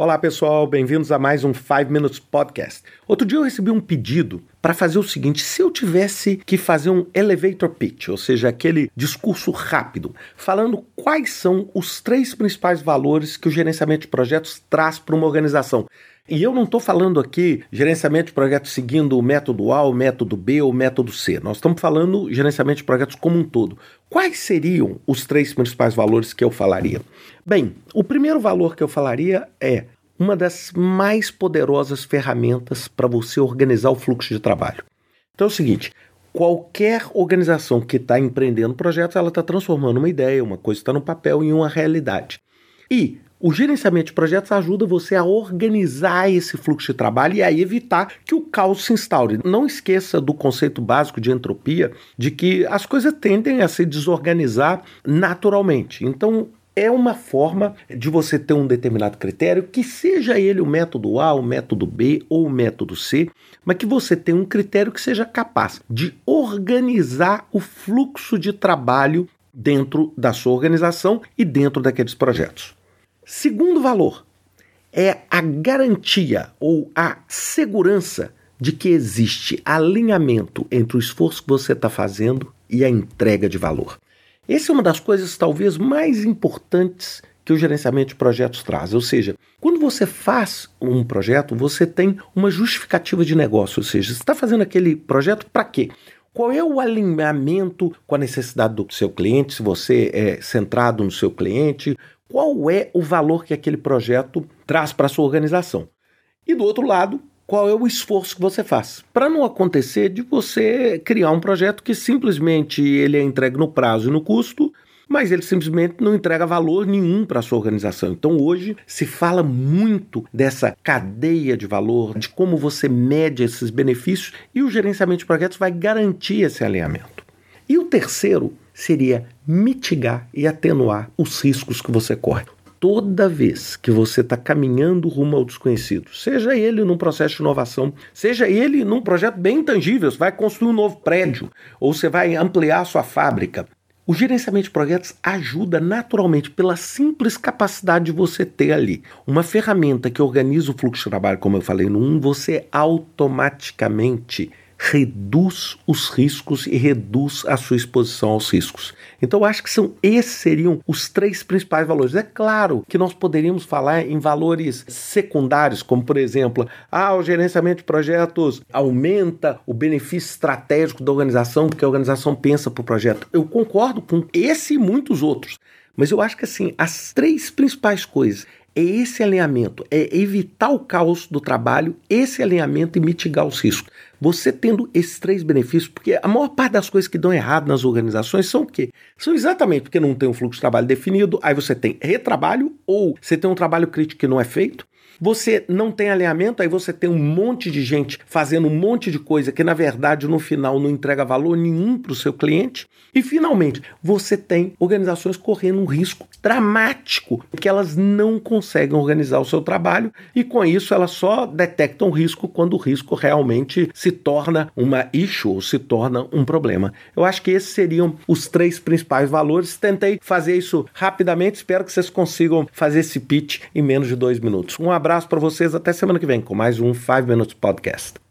Olá pessoal, bem-vindos a mais um 5 Minutes Podcast. Outro dia eu recebi um pedido para fazer o seguinte: se eu tivesse que fazer um elevator pitch, ou seja, aquele discurso rápido, falando quais são os três principais valores que o gerenciamento de projetos traz para uma organização. E eu não estou falando aqui gerenciamento de projetos seguindo o método A, o método B ou o método C. Nós estamos falando gerenciamento de projetos como um todo. Quais seriam os três principais valores que eu falaria? Bem, o primeiro valor que eu falaria é uma das mais poderosas ferramentas para você organizar o fluxo de trabalho. Então é o seguinte: qualquer organização que está empreendendo projetos, ela está transformando uma ideia, uma coisa está no papel em uma realidade. E o gerenciamento de projetos ajuda você a organizar esse fluxo de trabalho e a evitar que o caos se instaure. Não esqueça do conceito básico de entropia, de que as coisas tendem a se desorganizar naturalmente. Então, é uma forma de você ter um determinado critério, que seja ele o método A, o método B ou o método C, mas que você tenha um critério que seja capaz de organizar o fluxo de trabalho dentro da sua organização e dentro daqueles projetos. Segundo valor é a garantia ou a segurança de que existe alinhamento entre o esforço que você está fazendo e a entrega de valor. Essa é uma das coisas talvez mais importantes que o gerenciamento de projetos traz. Ou seja, quando você faz um projeto, você tem uma justificativa de negócio. Ou seja, você está fazendo aquele projeto para quê? Qual é o alinhamento com a necessidade do seu cliente, se você é centrado no seu cliente? qual é o valor que aquele projeto traz para a sua organização. E do outro lado, qual é o esforço que você faz. Para não acontecer de você criar um projeto que simplesmente ele é entregue no prazo e no custo, mas ele simplesmente não entrega valor nenhum para a sua organização. Então hoje se fala muito dessa cadeia de valor, de como você mede esses benefícios e o gerenciamento de projetos vai garantir esse alinhamento. E o terceiro seria mitigar e atenuar os riscos que você corre. Toda vez que você está caminhando rumo ao desconhecido, seja ele num processo de inovação, seja ele num projeto bem intangível, você vai construir um novo prédio ou você vai ampliar a sua fábrica, o gerenciamento de projetos ajuda naturalmente pela simples capacidade de você ter ali uma ferramenta que organiza o fluxo de trabalho, como eu falei no 1, você automaticamente reduz os riscos e reduz a sua exposição aos riscos. Então, eu acho que são esses seriam os três principais valores. É claro que nós poderíamos falar em valores secundários, como por exemplo, ah, o gerenciamento de projetos aumenta o benefício estratégico da organização, porque a organização pensa para o projeto. Eu concordo com esse e muitos outros. Mas eu acho que assim, as três principais coisas é esse alinhamento, é evitar o caos do trabalho, esse alinhamento e mitigar os riscos. Você tendo esses três benefícios, porque a maior parte das coisas que dão errado nas organizações são o quê? São exatamente porque não tem um fluxo de trabalho definido, aí você tem retrabalho ou você tem um trabalho crítico que não é feito, você não tem alinhamento, aí você tem um monte de gente fazendo um monte de coisa que, na verdade, no final não entrega valor nenhum para o seu cliente. E, finalmente, você tem organizações correndo um risco dramático, porque elas não conseguem organizar o seu trabalho e, com isso, elas só detectam risco quando o risco realmente se torna uma issue se torna um problema. Eu acho que esses seriam os três principais valores. Tentei fazer isso rapidamente, espero que vocês consigam fazer esse pitch em menos de dois minutos. Um abraço para vocês. Até semana que vem com mais um 5 Minutes Podcast.